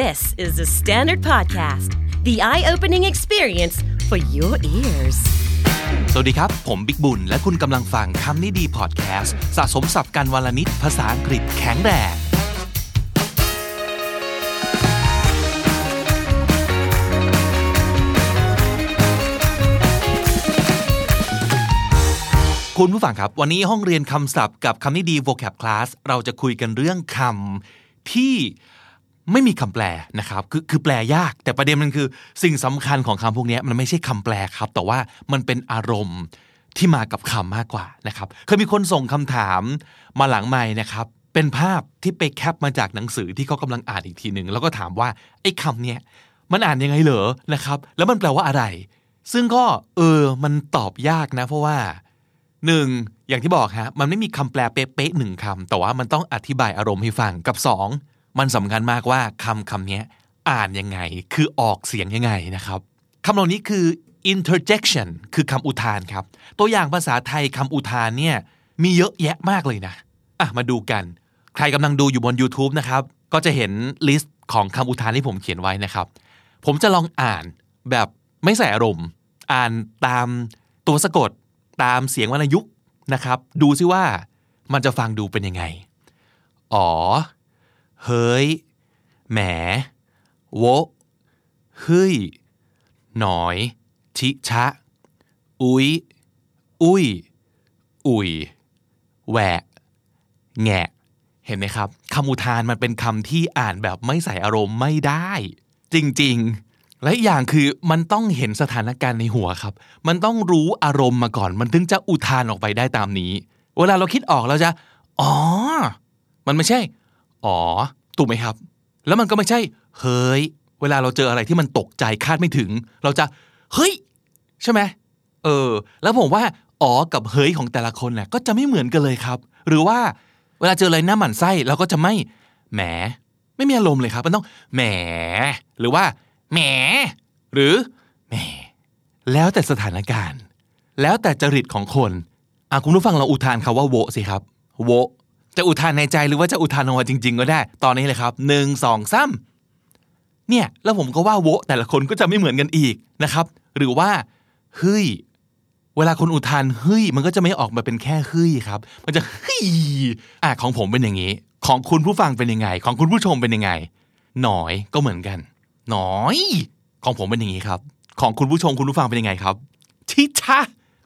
This is the Standard Podcast, the eye opening experience for your ears. สวัสดีครับ ผมบิ๊กบุญ และคุณกำลังฟังคำนี้ดีพอดแคสต์สะสมสับกันวลนิดภาษาอังกฤษแข็งแรงคุณผู้ฟังครับ วันนี้ห้องเรียนคำศัพท์กับคำนี้ดี vocab class เราจะคุยกันเรื่องคำที่ ไม่มีคำแปลนะครับคือคือแปลยาก แต่ประเด็นมันคือ สิ่งสำคัญของคำพวกนี้มันไม่ใช่คำแปลครับ แต่ว่ามันเป็นอารมณ์ที่มากับคำมากกว่านะครับเคยมีคนส่งคำถามมาหลังใหม่นะครับ เป็นภาพที่ไปแคปมาจากหนังสือที่เขากำลังอ่านอีกทีหนึ่งแล้วก็ถามว่าไอ้คำเนี้ยมันอ่านยังไงเหรอนะครับ แล้วมันแปลว่าอะไร ซึ่งก็เออมันตอบยากนะ เพราะว่าหนึ่งอย่างที่บอกฮะมันไม่มีคำแปลเป๊ะๆหนึ่งคำแต่ว่ามันต้องอธิบายอารมณ์ให้ฟังกับสอง มันสำคัญมากว่าคำคำนี้อ่านยังไง คือออกเสียงยังไงนะครับคำเหล่านี้คือ interjection คือคำอุทานครับ ตัวอย่างภาษาไทยคำอุทานเนี่ยมีเยอะแยะมากเลยนะอะมาดูกัน ใครกำลังดูอยู่บน YouTube นะครับ ก็จะเห็น list ของคำอุทานที่ผมเขียนไว้นะครับ ผมจะลองอ่านแบบไม่ใส่อารมณ์ อ่านตามตัวสะกดตามเสียงวรรณยุกต์นะครับ ดูซิว่ามันจะฟังดูเป็นยังไง อ๋อ เฮ้ย แหม โวเฮ้ย หนอย ชิชะ อุ๊ยอุ้ย อุ่ย แหวะ แงะ เห็นไหมครับ คำอุทานมันเป็นคำที่อ่านแบบไม่ใส่อารมณ์ไม่ได้ จริง ๆและอีกอย่างคือมันต้องเห็นสถานการณ์ในหัวครับ มันต้องรู้อารมณ์มาก่อน มันถึงจะอุทานออกไปได้ตามนี้ เวลาเราคิดออกเราจะ อ๋อ มันไม่ใช่ อ๋อถูกไหมครับ แล้วมันก็ไม่ใช่ เฮ้ย เวลาเราเจออะไรที่มันตกใจคาดไม่ถึง เราจะ เฮ้ย ใช่ไหมเออ แล้วผมว่าอ๋อกับเฮ้ยของแต่ละคนเนี่ยก็จะไม่เหมือนกันเลยครับ หรือว่าเวลาเจออะไรหน้าหมันไส้เราก็จะไม่แหม ไม่มีอารมณ์เลยครับ มันต้องแหม หรือว่าแหม หรือแหม แล้วแต่สถานการณ์ แล้วแต่จริตของคนอะคุณผู้ฟังเราอุทานคาว่าโวสิครับ โว จะอุทานในใจหรือว่าจะอุทานออกมาจริง ๆ ก็ได้ ตอนนี้เลยครับหนึ่งสองสามเนี่ย แล้วผมก็ว่าโวแต่ละคนก็จะไม่เหมือนกันอีกนะครับ หรือว่าเฮ้ยเวลาคนอุทานเฮ้ยมันก็จะไม่ออกมาเป็นแค่เฮ้ยครับ มันจะเฮ้ยอะของผมเป็นอย่างนี้ ของคุณผู้ฟังเป็นยังไง ของคุณผู้ชมเป็นยังไง หน่อยก็เหมือนกัน หน่อย ของผมเป็นอย่างนี้ครับ ของคุณผู้ชมคุณผู้ฟังเป็นยังไงครับชิชะ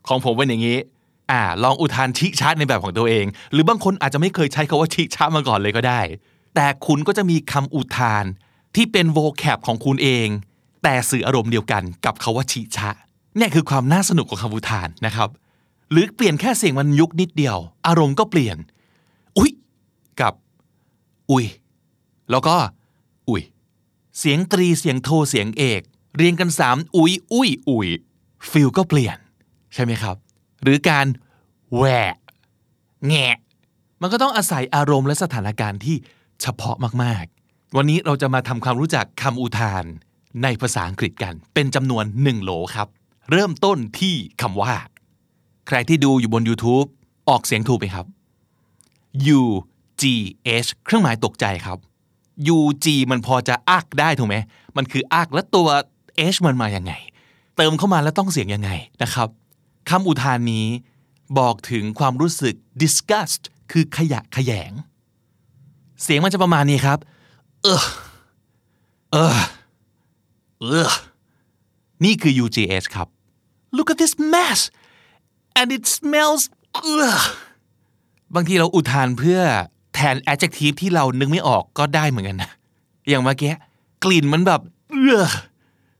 ของผมเป็นอย่างนี้ อ่าลองอุทานชิชะในแบบของตัวเอง หรือบางคนอาจจะไม่เคยใช้คาว่าชิชะมาก่อนเลยก็ได้ แต่คุณก็จะมีคำอุทานที่เป็นโวแคปของคุณเอง แต่สื่ออารมณ์เดียวกันกับคาว่าชิชะเนี่ยคือความน่าสนุกของคำอุทานนะครับ หรือเปลี่ยนแค่เสียงมันยุกนิดเดียว อารมณ์ก็เปลี่ยน อุ๊ยกับ อุ๊ยแล้วก็ อุ๊ยเสียงตรีเสียงโทเสียงเอก เรียงกันสามอุ๊ยอุ้ยอุ๊ยฟิลก็เปลี่ยน ใช่ไหมครับ หรือการแหวะแงะมันก็ต้องอาศัยอารมณ์และสถานการณ์ที่เฉพาะมากๆ วันนี้เราจะมาทำความรู้จักคำอุทานในภาษาอังกฤษกัน เป็นจำนวนหนึ่งโหลครับ เริ่มต้นที่คำว่า ใครที่ดูอยู่บน YouTube ออกเสียงถูกไหมครับ U G H เครื่องหมายตกใจครับ U G มันพอจะอักได้ถูกไหม มันคืออักแล้วตัว H มันมาอย่างไง เติมเข้ามาแล้วต้องเสียงยังไงนะครับ คำอุทานนี้บอกถึงความรู้สึก disgust คือขยะแขยง เสียงมันจะประมาณนี้ครับเออเออเออนี่คือ UGH ครับ Look at this mess and it smells เออบางทีเราอุทานเพื่อแทน adjective ที่เรานึกไม่ออกก็ได้เหมือนกันนะ อย่างเมื่อกี้กลิ่นมันแบบเออ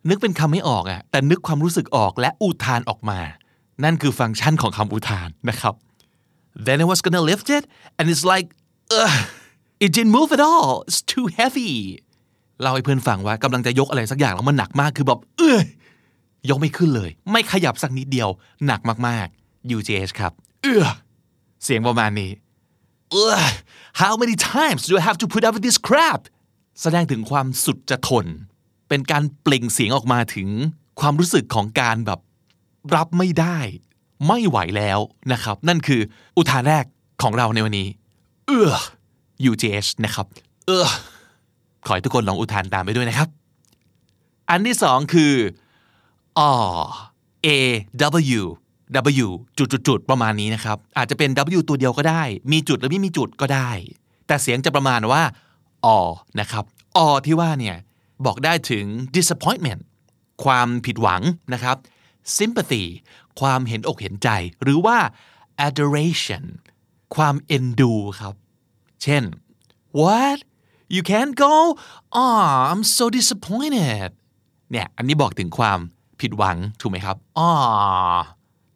นึกเป็นคำไม่ออกอะแต่นึกความรู้สึกออกและอุทานออกมา นั่นคือฟังก์ชันของคำอุทานนะครับ Then I was gonna lift it and it's like Ugh, it didn't move at all it's too heavy เล่าให้เพื่อนฟังว่ากำลังจะยกอะไรสักอย่างแล้วมันหนักมากคือแบบเอ้ยยกไม่ขึ้นเลย ไม่ขยับสักนิดเดียว หนักมากๆ UGH ครับ เออเสียงประมาณนี้ Ugh, how many times do I have to put up with this crap แสดงถึงความสุดจะทน เป็นการเปล่งเสียงออกมาถึงความรู้สึกของการแบบ รับไม่ได้ ไม่ไหวแล้วนะครับ นั่นคืออุทานแรกของเราในวันนี้ เออ UGH นะครับ เออขอให้ทุกคนลองอุทานตามไปด้วยนะครับ อันที่สองคืออ๋อ A W W จุดจุดจุดประมาณนี้นะครับ อาจจะเป็น W ตัวเดียวก็ได้ มีจุดหรือไม่มีจุดก็ได้ แต่เสียงจะประมาณว่าออนะครับออที่ว่าเนี่ยบอกได้ถึง disappointment ความผิดหวังนะครับ sympathy ความเห็นอกเห็นใจ หรือว่า adoration ความเอ็นดูครับ เช่น what you can't go oh I'm so disappointed เนี่ยอันนี้บอกถึงความผิดหวังถูกไหมครับอ๋อ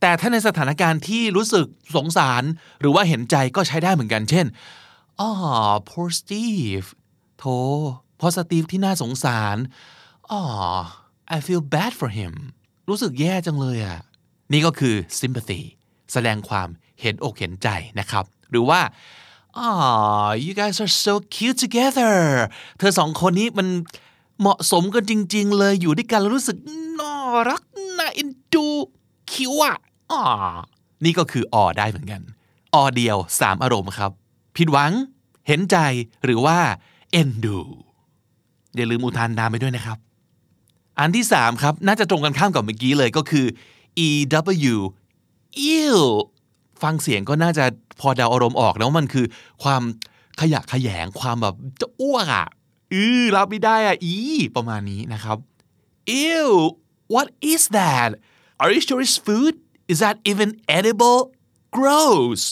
แต่ถ้าในสถานการณ์ที่รู้สึกสงสารหรือว่าเห็นใจก็ใช้ได้เหมือนกัน เช่นอ๋อ poor Steve โธ่พอสตีฟที่น่าสงสารอ๋อ I feel bad for him รู้สึกแย่จังเลยอะนี่ก็คือ sympathy แสดงความเห็นอกเห็นใจนะครับ หรือว่า oh you guys are so cute together เธอสองคนนี้มันเหมาะสมกันจริง ๆ เลยอยู่ด้วยกันแล้วรู้สึกน่ารักน่าเอ็นดูคิวอะอ๋อนี่ก็คือออได้เหมือนกันออเดียวสามอารมณ์ครับ ผิดหวัง เห็นใจหรือว่าเอ็นดู อย่าลืมอุทานตามไปด้วยนะครับ อันที่สามครับ น่าจะตรงกันข้ามกับเมื่อกี้เลยก็คือ ew ew ฟังเสียงก็น่าจะพอเดาอารมณ์ออกแล้วมันคือ ความขยะขยงความแบบจะอ้วกอะอือรับไม่ได้อะอีประมาณนี้นะครับ ew what is that are you sure it's food is that even edible gross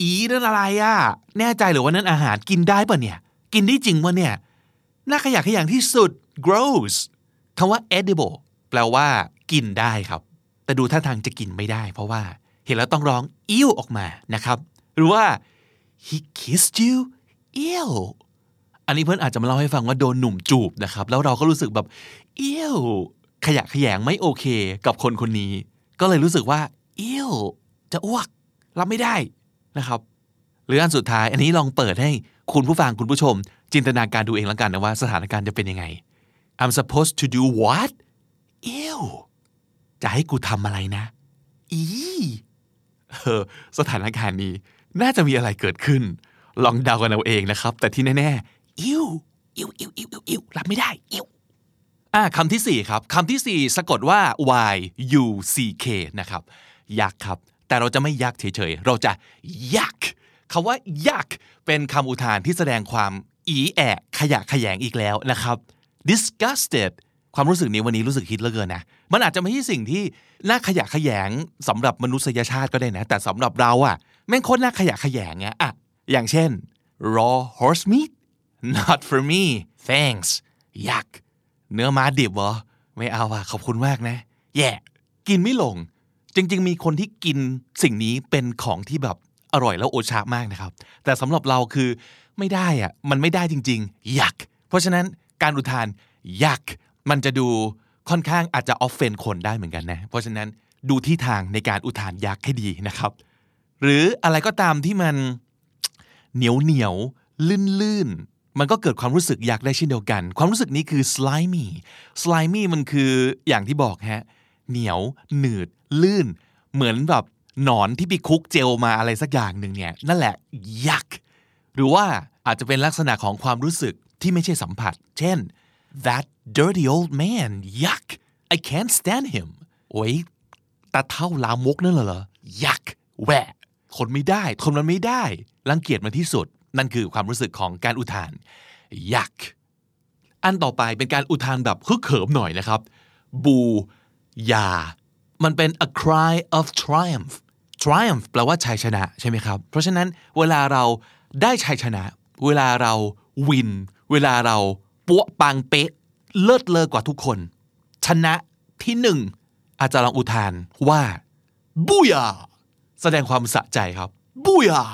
อีนั่นอะไรอะ แน่ใจหรือว่านั่นอาหารกินได้ปะเนี่ย กินได้จริงปะเนี่ย น่าขยะขยงที่สุด gross คำว่า edible แปลว่า กินได้ครับ แต่ดูท่าทางจะกินไม่ได้ เพราะว่าเห็นแล้วต้องร้องอิ้วออกมานะครับ หรือว่า he kissed you อิ้วอันนี้เพื่อนอาจจะมาเล่าให้ฟังว่าโดนหนุ่มจูบนะครับ แล้วเราก็รู้สึกแบบอิ้วขยะขยงไม่โอเค กับคนคนนี้ ก็เลยรู้สึกว่าอิ้วจะอ้วกรับไม่ได้นะครับ หรืออันสุดท้ายอันนี้ลองเปิดให้คุณผู้ฟังคุณผู้ชม จินตนาการดูเองแล้วกันนะว่าสถานการณ์จะเป็นยังไง I'm supposed to do what ew จะให้กูทำอะไรนะ อีเออสถานการณ์นี้น่าจะมีอะไรเกิดขึ้น ลองเดากันเอาเองนะครับ แต่ที่แน่ๆ ew ew ew ew ew ew รับไม่ได้ ew อ่าคำที่สี่ครับคำที่สี่สะกดว่า y u c k นะครับยักษ์ครับ แต่เราจะไม่ยักษ์เฉยๆ เราจะยักษ์คำว่ายักษ์เป็นคำอุทานที่แสดงความอี๋แหวะขยะแขยงอีกแล้วนะครับ disgusted ความรู้สึกนี้วันนี้รู้สึกฮิตเหลือเกินนะ มันอาจจะไม่ใช่สิ่งที่น่าขยะแขยงสำหรับมนุษยชาติก็ได้นะ แต่สำหรับเราอะแม่งโคตรน่าขยะขยงเงี้ยอะอย่างเช่น raw horse meat not for me thanks ยักเนื้อม้าดิบเหรอ ไม่เอาอะขอบคุณมากนะ แย่กินไม่ลง จริง ๆ มีคนที่กินสิ่งนี้เป็นของที่แบบอร่อยแล้วโอชามากนะครับ แต่สำหรับเราคือไม่ได้อะมันไม่ได้จริง ๆ ยักเพราะฉะนั้น การอุทานยักมันจะดูค่อนข้างอาจจะออฟเฟนคนได้เหมือนกันนะ เพราะฉะนั้นดูที่ทางในการอุทานยักให้ดีนะครับ หรืออะไรก็ตามที่มันเหนียวเหนียวลื่นลื่นมันก็เกิดความรู้สึกอยากได้เช่นเดียวกัน ความรู้สึกนี้คือ slimy slimy มันคืออย่างที่บอกฮะ เหนียว หนืด ลื่น เหมือนแบบหนอนที่ไปคุกเจลมาอะไรสักอย่างหนึ่งเนี่ย นั่นแหละยักหรือว่าอาจจะเป็นลักษณะของความรู้สึก ที่ไม่ใช่สัมผัส เช่น that dirty old man yuck I can't stand him โอ้ยตาเท่าลามกนั่นเหรอ yuck แหวะทนไม่ได้ทนมันไม่ได้รังเกียจมันที่สุด นั่นคือความรู้สึกของการอุทาน yuck อันต่อไปเป็นการอุทานแบบฮึกเหิมหน่อยนะครับ บูยา มันเป็น a cry of triumph triumph แปลว่าชัยชนะใช่ไหมครับ เพราะฉะนั้นเวลาเราได้ชัยชนะ เวลาเราวิน เวลาเราปัวปังเป๊ะเลิศเลอกว่าทุกคน ชนะที่หนึ่งอาจจะลองอุทานว่าบูยาแสดงความสะใจครับบูยา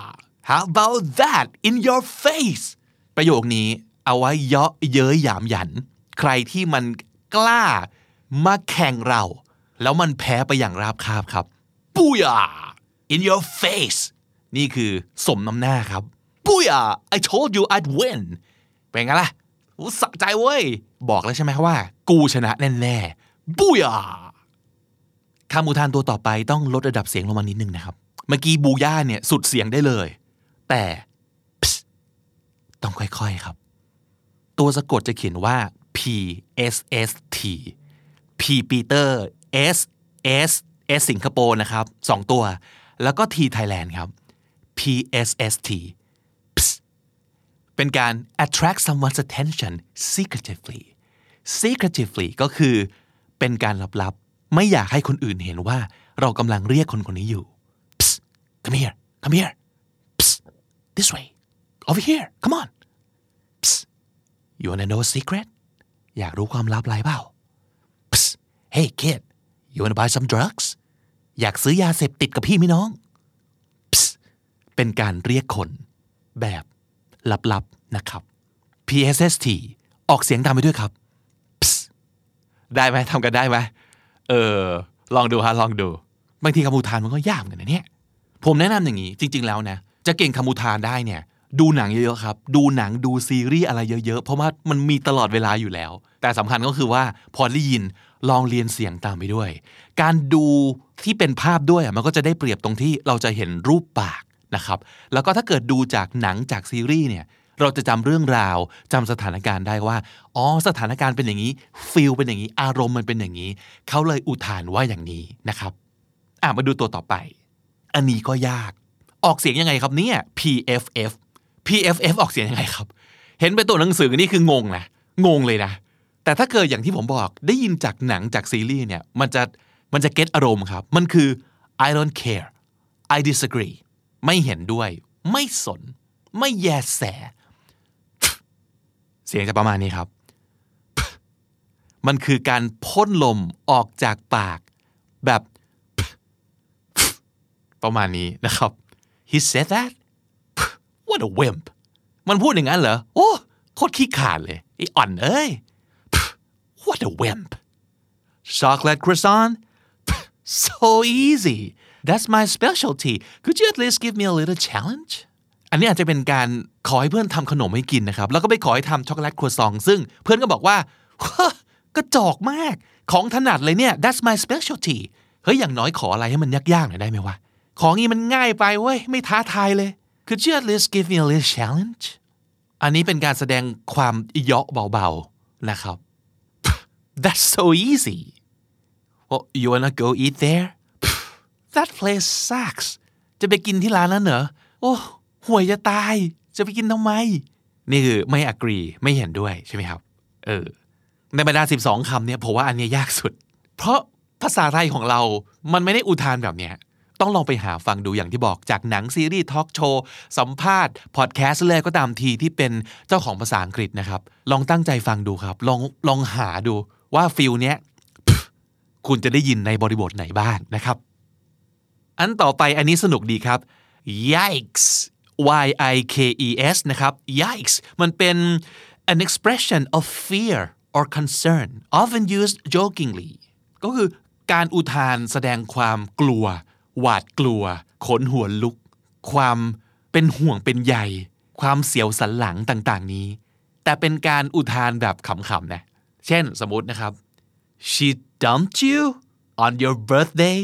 how about that in your face ประโยคนี้เอาไว้เยาะเย้ยหยามหยัน ใครที่มันกล้ามาแข่งเรา แล้วมันแพ้ไปอย่างราบคาบครับบูยา in your face นี่คือสมน้ำหน้าครับบูยา I told you I'd win เป็นไงล่ะสะใจเว้ย บอกแล้วใช่ไหมว่า กูชนะแน่ๆบูยาคำอุทานตัวต่อไปต้องลดระดับเสียงลงมานิดนึงนะครับ เมื่อกี้บูย่าเนี่ยสุดเสียงได้เลย แต่ต้องค่อยๆครับ ตัวสะกดจะเขียนว่า P S S T P Peter S S S สิงคโปร์นะครับสองตัว แล้วก็ T Thailand ครับ Psst เป็นการ attract someone's attention secretively secretively ก็คือเป็นการลับๆ ไม่อยากให้คนอื่นเห็นว่าเรากำลังเรียกคนคนนี้อยู่ Psst come here come here Psst this way over here come on Psst you wanna know a secret อยากรู้ความลับอะไรเปล่า Psst hey kid you wanna buy some drugs อยากซื้อยาเสพติดกับพี่ไหมน้อง Psst เป็นการเรียกคนแบบ ลับๆนะครับ PSST ออกเสียงตามไปด้วยครับ ได้ไหมทำกันได้ไหมเออ ลองดูฮะลองดู บางทีคำอุทานมันก็ยากเหมือนกันนะเนี่ย ผมแนะนำอย่างนี้ จริง ๆ แล้วนะ จะเก่งคำอุทานได้เนี่ย ดูหนังเยอะๆครับ ดูหนังดูซีรีส์อะไรเยอะๆ เพราะว่ามันมีตลอดเวลาอยู่แล้ว แต่สำคัญก็คือว่าพอได้ยินลองเรียนเสียงตามไปด้วย การดูที่เป็นภาพด้วยมันก็จะได้เปรียบตรงที่เราจะเห็นรูปปาก นะครับแล้วก็ถ้าเกิดดูจากหนังจากซีรีส์เนี่ยเราจะจำเรื่องราวจำสถานการณ์ได้ว่าอ๋อสถานการณ์เป็นอย่างนี้ฟีลเป็นอย่างนี้ อารมณ์มันเป็นอย่างนี้ เขาเลยอุทานว่าอย่างนี้นะครับอะมาดูตัวต่อไป อันนี้ก็ยาก ออกเสียงยังไงครับเนี่ย PFF PFF ออกเสียงยังไงครับ เห็นเป็นตัวหนังสือนี่คืองงนะงงเลยนะ แต่ถ้าเกิดอย่างที่ผมบอกได้ยินจากหนังจากซีรีส์เนี่ยมันจะมันจะเก็ตอารมณ์ครับ มันคือ I don't care I disagree ไม่เห็นด้วย ไม่สน ไม่แยแส เสียงจะประมาณนี้ครับ มันคือการพ่นลมออกจากปาก แบบ ประมาณนี้นะครับ he said that what a wimp มันพูดอย่างนั้นเหรอ โอ้โคตรขี้ขาดเลยไอ้อ่อนเอ้ย what a wimp chocolate croissant so easy that's my specialty could you at least give me a little challenge อันนี้อาจจะเป็นการขอให้เพื่อนทำขนมให้กินนะครับ แล้วก็ไปขอให้ทำช็อกโกแลตครัวซอง ซึ่งเพื่อนก็บอกว่ากระจอกมาก ของถนัดเลยเนี่ย that's my specialty เฮ้ย อย่างน้อยขออะไรให้มันยากๆหน่อยได้ไหมวะ ของนี้มันง่ายไปเว้ย ไม่ท้าทายเลย could you at least give me a little challenge อันนี้เป็นการแสดงความเยาะเบาๆนะครับ that's so easy well you wanna go eat there that place sucks จะไปกินที่ร้านนั้นเหรอ โอ้ห่วยจะตาย จะไปกินทำไม นี่คือไม่ agree ไม่เห็นด้วยใช่ไหมครับ เออ ในบรรดา 12คำเนี่ยผมว่าอันนี้ยากสุด เพราะภาษาไทยของเรา มันไม่ได้อุทานแบบเนี้ย ต้องลองไปหาฟังดูอย่างที่บอกจากหนังซีรีส์ทอล์กโชว์สัมภาษณ์พอดแคสต์เลยก็ตามทีที่เป็นเจ้าของภาษาอังกฤษนะครับ ลองตั้งใจฟังดูครับ ลองลองหาดูว่า feel เนี้ยคุณจะได้ยินในบริบทไหนบ้างนะครับ อันต่อไปอันนี้สนุกดีครับ yikes y i k e s นะครับ yikes มันเป็น an expression of fear or concern often used jokingly ก็คือการอุทานแสดงความกลัว หวาดกลัว ขนหัวลุก ความเป็นห่วงเป็นใยความเสียวสันหลังต่างๆ นี้ แต่เป็นการอุทานแบบขำๆนะ เช่นสมมตินะครับ she dumped you on your birthday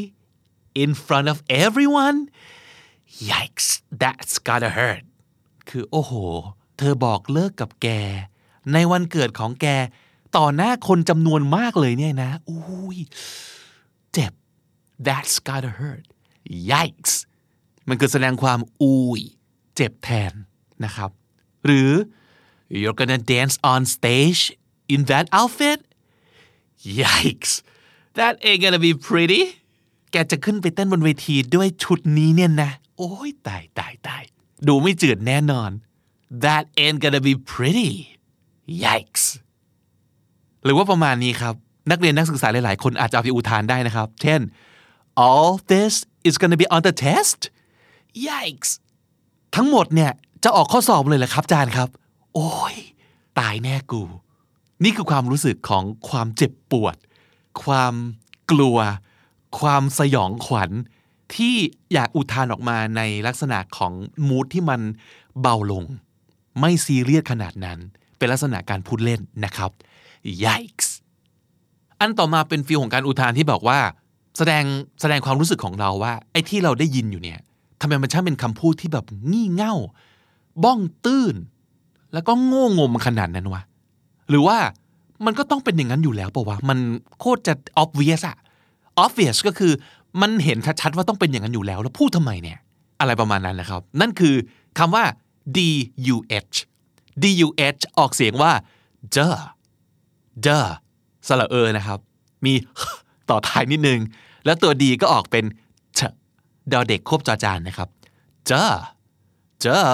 in front of everyone yikes that's gotta hurt คือโอ้โห เธอบอกเลิกกับแก ในวันเกิดของแก ต่อหน้าคนจำนวนมากเลยเนี่ยนะอุ้ยเจ็บ that's gotta hurt yikes มันคือแสดงความอุ้ยเจ็บแทนนะครับ หรือ you're gonna dance on stage in that outfit yikes that ain't gonna be pretty แกจะขึ้นไปเต้นบนเวทีด้วยชุดนี้เนี่ยนะ โอ้ยตายตายตายดูไม่จืดแน่นอน that ain't gonna be pretty yikes หรือว่าประมาณนี้ครับ นักเรียนนักศึกษาหลายๆ คนอาจจะเอาไปอุทานได้นะครับ เช่น all this is gonna be on the test yikes ทั้งหมดเนี่ยจะออกข้อสอบเลยเหรอครับจารย์ครับ โอ้ยตายแน่กู นี่คือความรู้สึกของความเจ็บปวด ความกลัว ความสยองขวัญที่อยากอุทานออกมาในลักษณะของมูทที่มันเบาลง ไม่ซีเรียสขนาดนั้น เป็นลักษณะการพูดเล่นนะครับ yikes อันต่อมาเป็นฟีลของการอุทานที่บอกว่า แสดงแสดงความรู้สึกของเราว่าไอ้ที่เราได้ยินอยู่เนี่ยทำไมมันช่างเป็นคำพูดที่แบบงี่เง่า บ้องตื้น แล้วก็โง่งมขนาดนั้นวะ หรือว่ามันก็ต้องเป็นอย่างนั้นอยู่แล้วเปล่าวะ มันโคตรจะ obvious อะ obvious ก็คือมันเห็นชัดๆว่าต้องเป็นอย่างนั้นอยู่แล้ว แล้วพูดทำไมเนี่ย อะไรประมาณนั้นนะครับ นั่นคือคำว่า duh duh ออกเสียงว่า duh duh สระเออนะครับ มีต่อท้ายนิดนึง แล้วตัว d ก็ออกเป็นเสียงดอเด็กควบจอจานนะครับ duh duh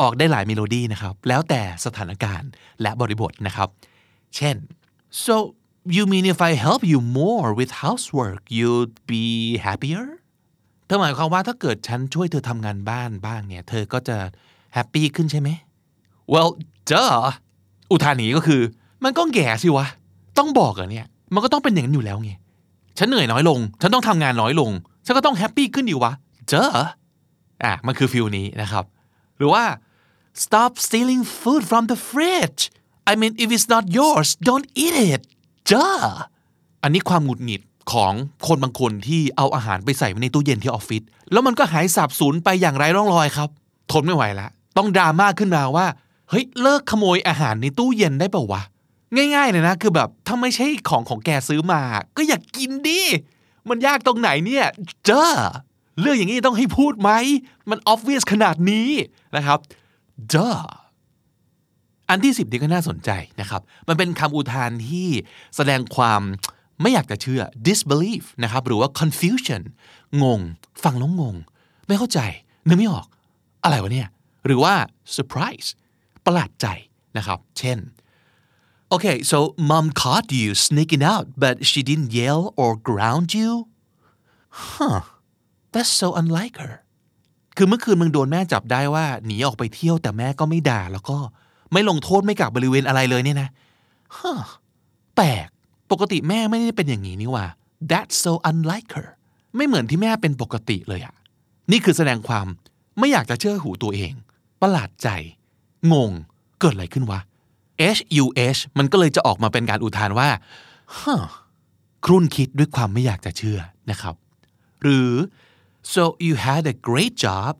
ออกได้หลายเมโลดี้นะครับ แล้วแต่สถานการณ์และบริบทนะครับ เช่น so you mean if I help you more with housework you'd be happier เธอหมายความว่าถ้าเกิดฉันช่วยเธอทำงานบ้านบ้างเนี่ย เธอก็จะแฮปปี้ขึ้นใช่ไหม well duh อุทานนี้ก็คือ มันก็แก่สิวะ ต้องบอกเหรอเนี่ย มันก็ต้องเป็นอย่างนั้นอยู่แล้วไง ฉันเหนื่อยน้อยลง ฉันต้องทำงานน้อยลง ฉันก็ต้องแฮปปี้ขึ้นดีวะ duh อะ มันคือฟิลนี้นะครับ หรือว่า stop stealing food from the fridge I mean if it's not yours don't eat it duh อันนี้ความหงุดหงิดของคนบางคนที่เอาอาหารไปใส่ไว้ในตู้เย็นที่ออฟฟิศแล้วมันก็หายสาบสูญไปอย่างไร้ร่องรอยครับ ทนไม่ไหวแล้วต้องดราม่าขึ้นมาว่าเฮ้ยเลิกขโมยอาหารในตู้เย็นได้เปล่าวะง่ายๆเลยนะ คือแบบถ้าไม่ใช่ของของแกซื้อมา ก็อยากกินดิมันยากตรงไหนเนี่ยเจ้าเรื่องอย่างนี้ต้องให้พูดไหม มัน obvious ขนาดนี้นะครับ duh อันที่สิบนี่ก็น่าสนใจนะครับ มันเป็นคำอุทานที่แสดงความไม่อยากจะเชื่อ disbelief นะครับ หรือว่า confusion งง ฟังแล้วงง ไม่เข้าใจ นึกไม่ออก อะไรวะเนี่ย หรือว่า surprise ประหลาดใจนะครับ เช่น Okay, so mom caught you sneaking out, but she didn't yell or ground you? Huh, that's so unlike her. คือเมื่อคืนมึงโดนแม่จับได้ว่าหนีออกไปเที่ยวแต่แม่ก็ไม่ด่าแล้วก็ ไม่ลงโทษไม่กักบริเวณอะไรเลยเนี่ยนะฮะแปลกปกติแม่ไม่ได้เป็นอย่างนี้นี่ว่า that's so unlike her ไม่เหมือนที่แม่เป็นปกติเลยอะนี่คือแสดงความไม่อยากจะเชื่อหูตัวเอง ประหลาดใจ งง เกิดอะไรขึ้นวะ H U H มันก็เลยจะออกมาเป็นการอุทานว่าฮะครุ่นคิดด้วยความไม่อยากจะเชื่อนะครับ หรือ so you had a great job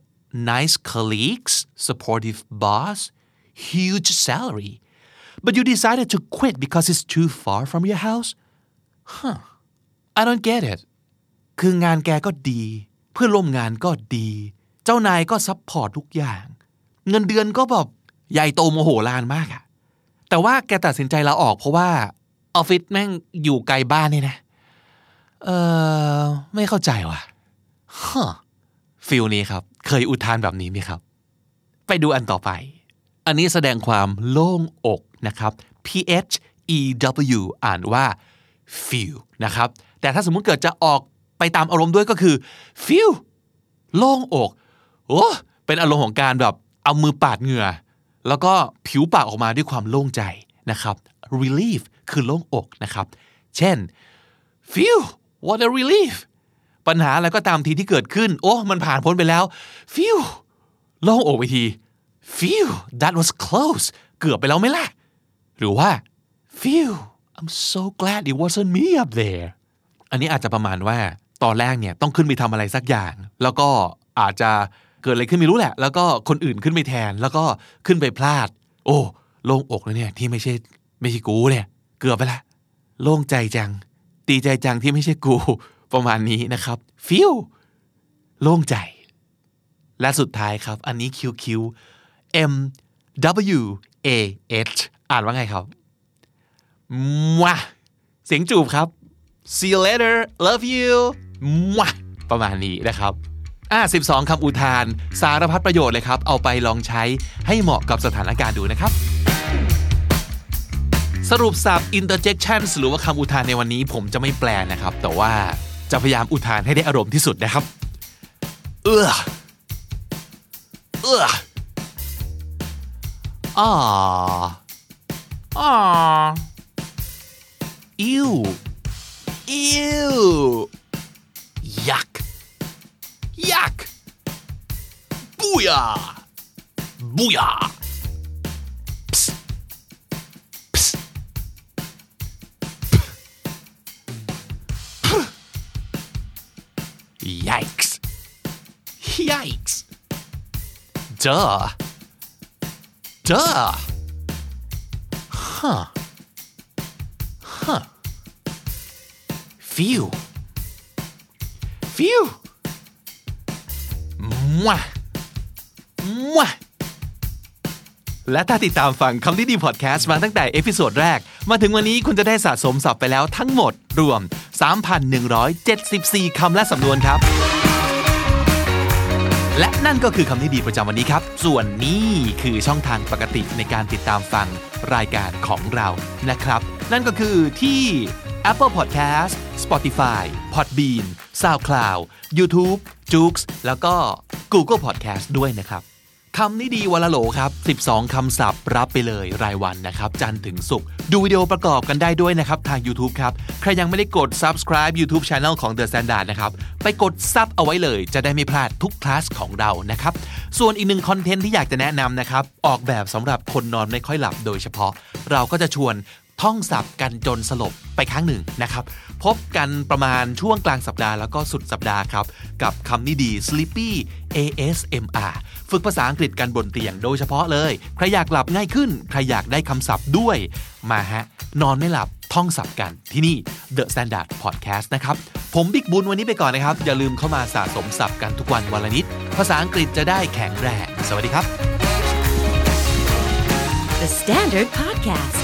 nice colleagues supportive boss huge salary but you decided to quit because it's too far from your house huh I don't get it คืองานแกก็ดี เพื่อนร่วมงานก็ดี เจ้านายก็ support ทุกอย่าง เงินเดือนก็แบบใหญ่โตมโหฬารมากอะแต่ว่าแกตัดสินใจลาออกเพราะว่าออฟฟิศแม่งอยู่ไกลบ้านนี่นะ เออไม่เข้าใจว่ะฮะฟิลนี้ครับ เคยอุทานแบบนี้ไหมครับ ไปดูอันต่อไป อันนี้แสดงความโล่งอกนะครับ P H E W อ่านว่า feel นะครับ แต่ถ้าสมมุติเกิดจะออกไปตามอารมณ์ด้วยก็คือ feel โล่งอกโอ้เป็นอารมณ์ของการแบบเอามือปาดเหงื่อ แล้วก็ผิวปากออกมาด้วยความโล่งใจนะครับ relief คือโล่งอกนะครับ เช่น feel what a relief ปัญหาอะไรก็ตามทีที่เกิดขึ้น โอ้ มันผ่านพ้นไปแล้ว feel โล่งอกไปที feel that was close เกือบไปแล้วไหมล่ะ หรือว่า feel I'm so glad it wasn't me up there อันนี้อาจจะประมาณว่าตอนแรกเนี่ยต้องขึ้นไปทำอะไรสักอย่าง แล้วก็อาจจะเกิดอะไรขึ้นไม่รู้แหละ แล้วก็คนอื่นขึ้นไปแทน แล้วก็ขึ้นไปพลาด โอ้โล่งอกแล้วเนี่ยที่ไม่ใช่ไม่ใช่กูเนี่ย เกือบไปละโล่งใจจังดีใจจังที่ไม่ใช่กู ประมาณนี้นะครับ feel โล่งใจ และสุดท้ายครับ อันนี้ QQ M W A H อ่านว่าไงครับมวะเสียงจูบครับ see you later love you มวะประมาณนี้นะครับอ่า12 คำอุทาน สารพัดประโยชน์เลยครับ เอาไปลองใช้ให้เหมาะกับสถานการณ์ดูนะครับ สรุปสับ interjections หรือว่าคำอุทานในวันนี้ผมจะไม่แปลนะครับ แต่ว่าจะพยายามอุทานให้ได้อารมณ์ที่สุดนะครับ เออเออ Ah. Ah. Ew. Ew. Yuck. Yuck. Booyah. Booyah. Psst. Psst. Psst. Yikes. Yikes. Duh. Duh. huh huh feel feel มั่วมั่วและถ้าติดตามฟังคำนี้ดีพอดแคสต์มาตั้งแต่ episode แรก มาถึงวันนี้คุณจะได้สะสมศัพท์ไปแล้วทั้งหมดรวม 3,174 คำและสำนวนครับ และนั่นก็คือคำนี้ดีประจำวันนี้ครับ ส่วนนี้คือช่องทางปกติในการติดตามฟังรายการของเรานะครับ นั่นก็คือที่ Apple Podcast Spotify Podbean SoundCloud YouTube j o o x แล้วก็ Google Podcast ด้วยนะครับ คำนี้ดีวันละโหลครับ 12 คำศัพท์รับไปเลยรายวันนะครับ จันทร์ถึงศุกร์ดูวิดีโอประกอบกันได้ด้วยนะครับ ทาง YouTube ครับ ใครยังไม่ได้กด subscribe YouTube Channel ของ The Standard นะครับ ไปกดซับเอาไว้เลย จะได้ไม่พลาดทุกคลาสของเรานะครับ ส่วนอีกหนึ่งคอนเทนต์ที่อยากจะแนะนำนะครับ ออกแบบสำหรับคนนอนไม่ค่อยหลับโดยเฉพาะ เราก็จะชวน ท่องศัพท์กันจนสลบไปครั้งหนึ่งนะครับ พบกันประมาณช่วงกลางสัปดาห์แล้วก็สุดสัปดาห์ครับ กับคำนี้ดี Sleepy ASMR ฝึกภาษาอังกฤษกันบนเตียงโดยเฉพาะเลย ใครอยากหลับง่ายขึ้น ใครอยากได้คำศัพท์ด้วย มาฮะ นอนไม่หลับท่องศัพท์กันที่นี่ The Standard Podcast นะครับ ผมบิ๊กบุญวันนี้ไปก่อนนะครับ อย่าลืมเข้ามาสะสมศัพท์กันทุกวันวันละนิด ภาษาอังกฤษจะได้แข็งแรง สวัสดีครับ The Standard Podcast,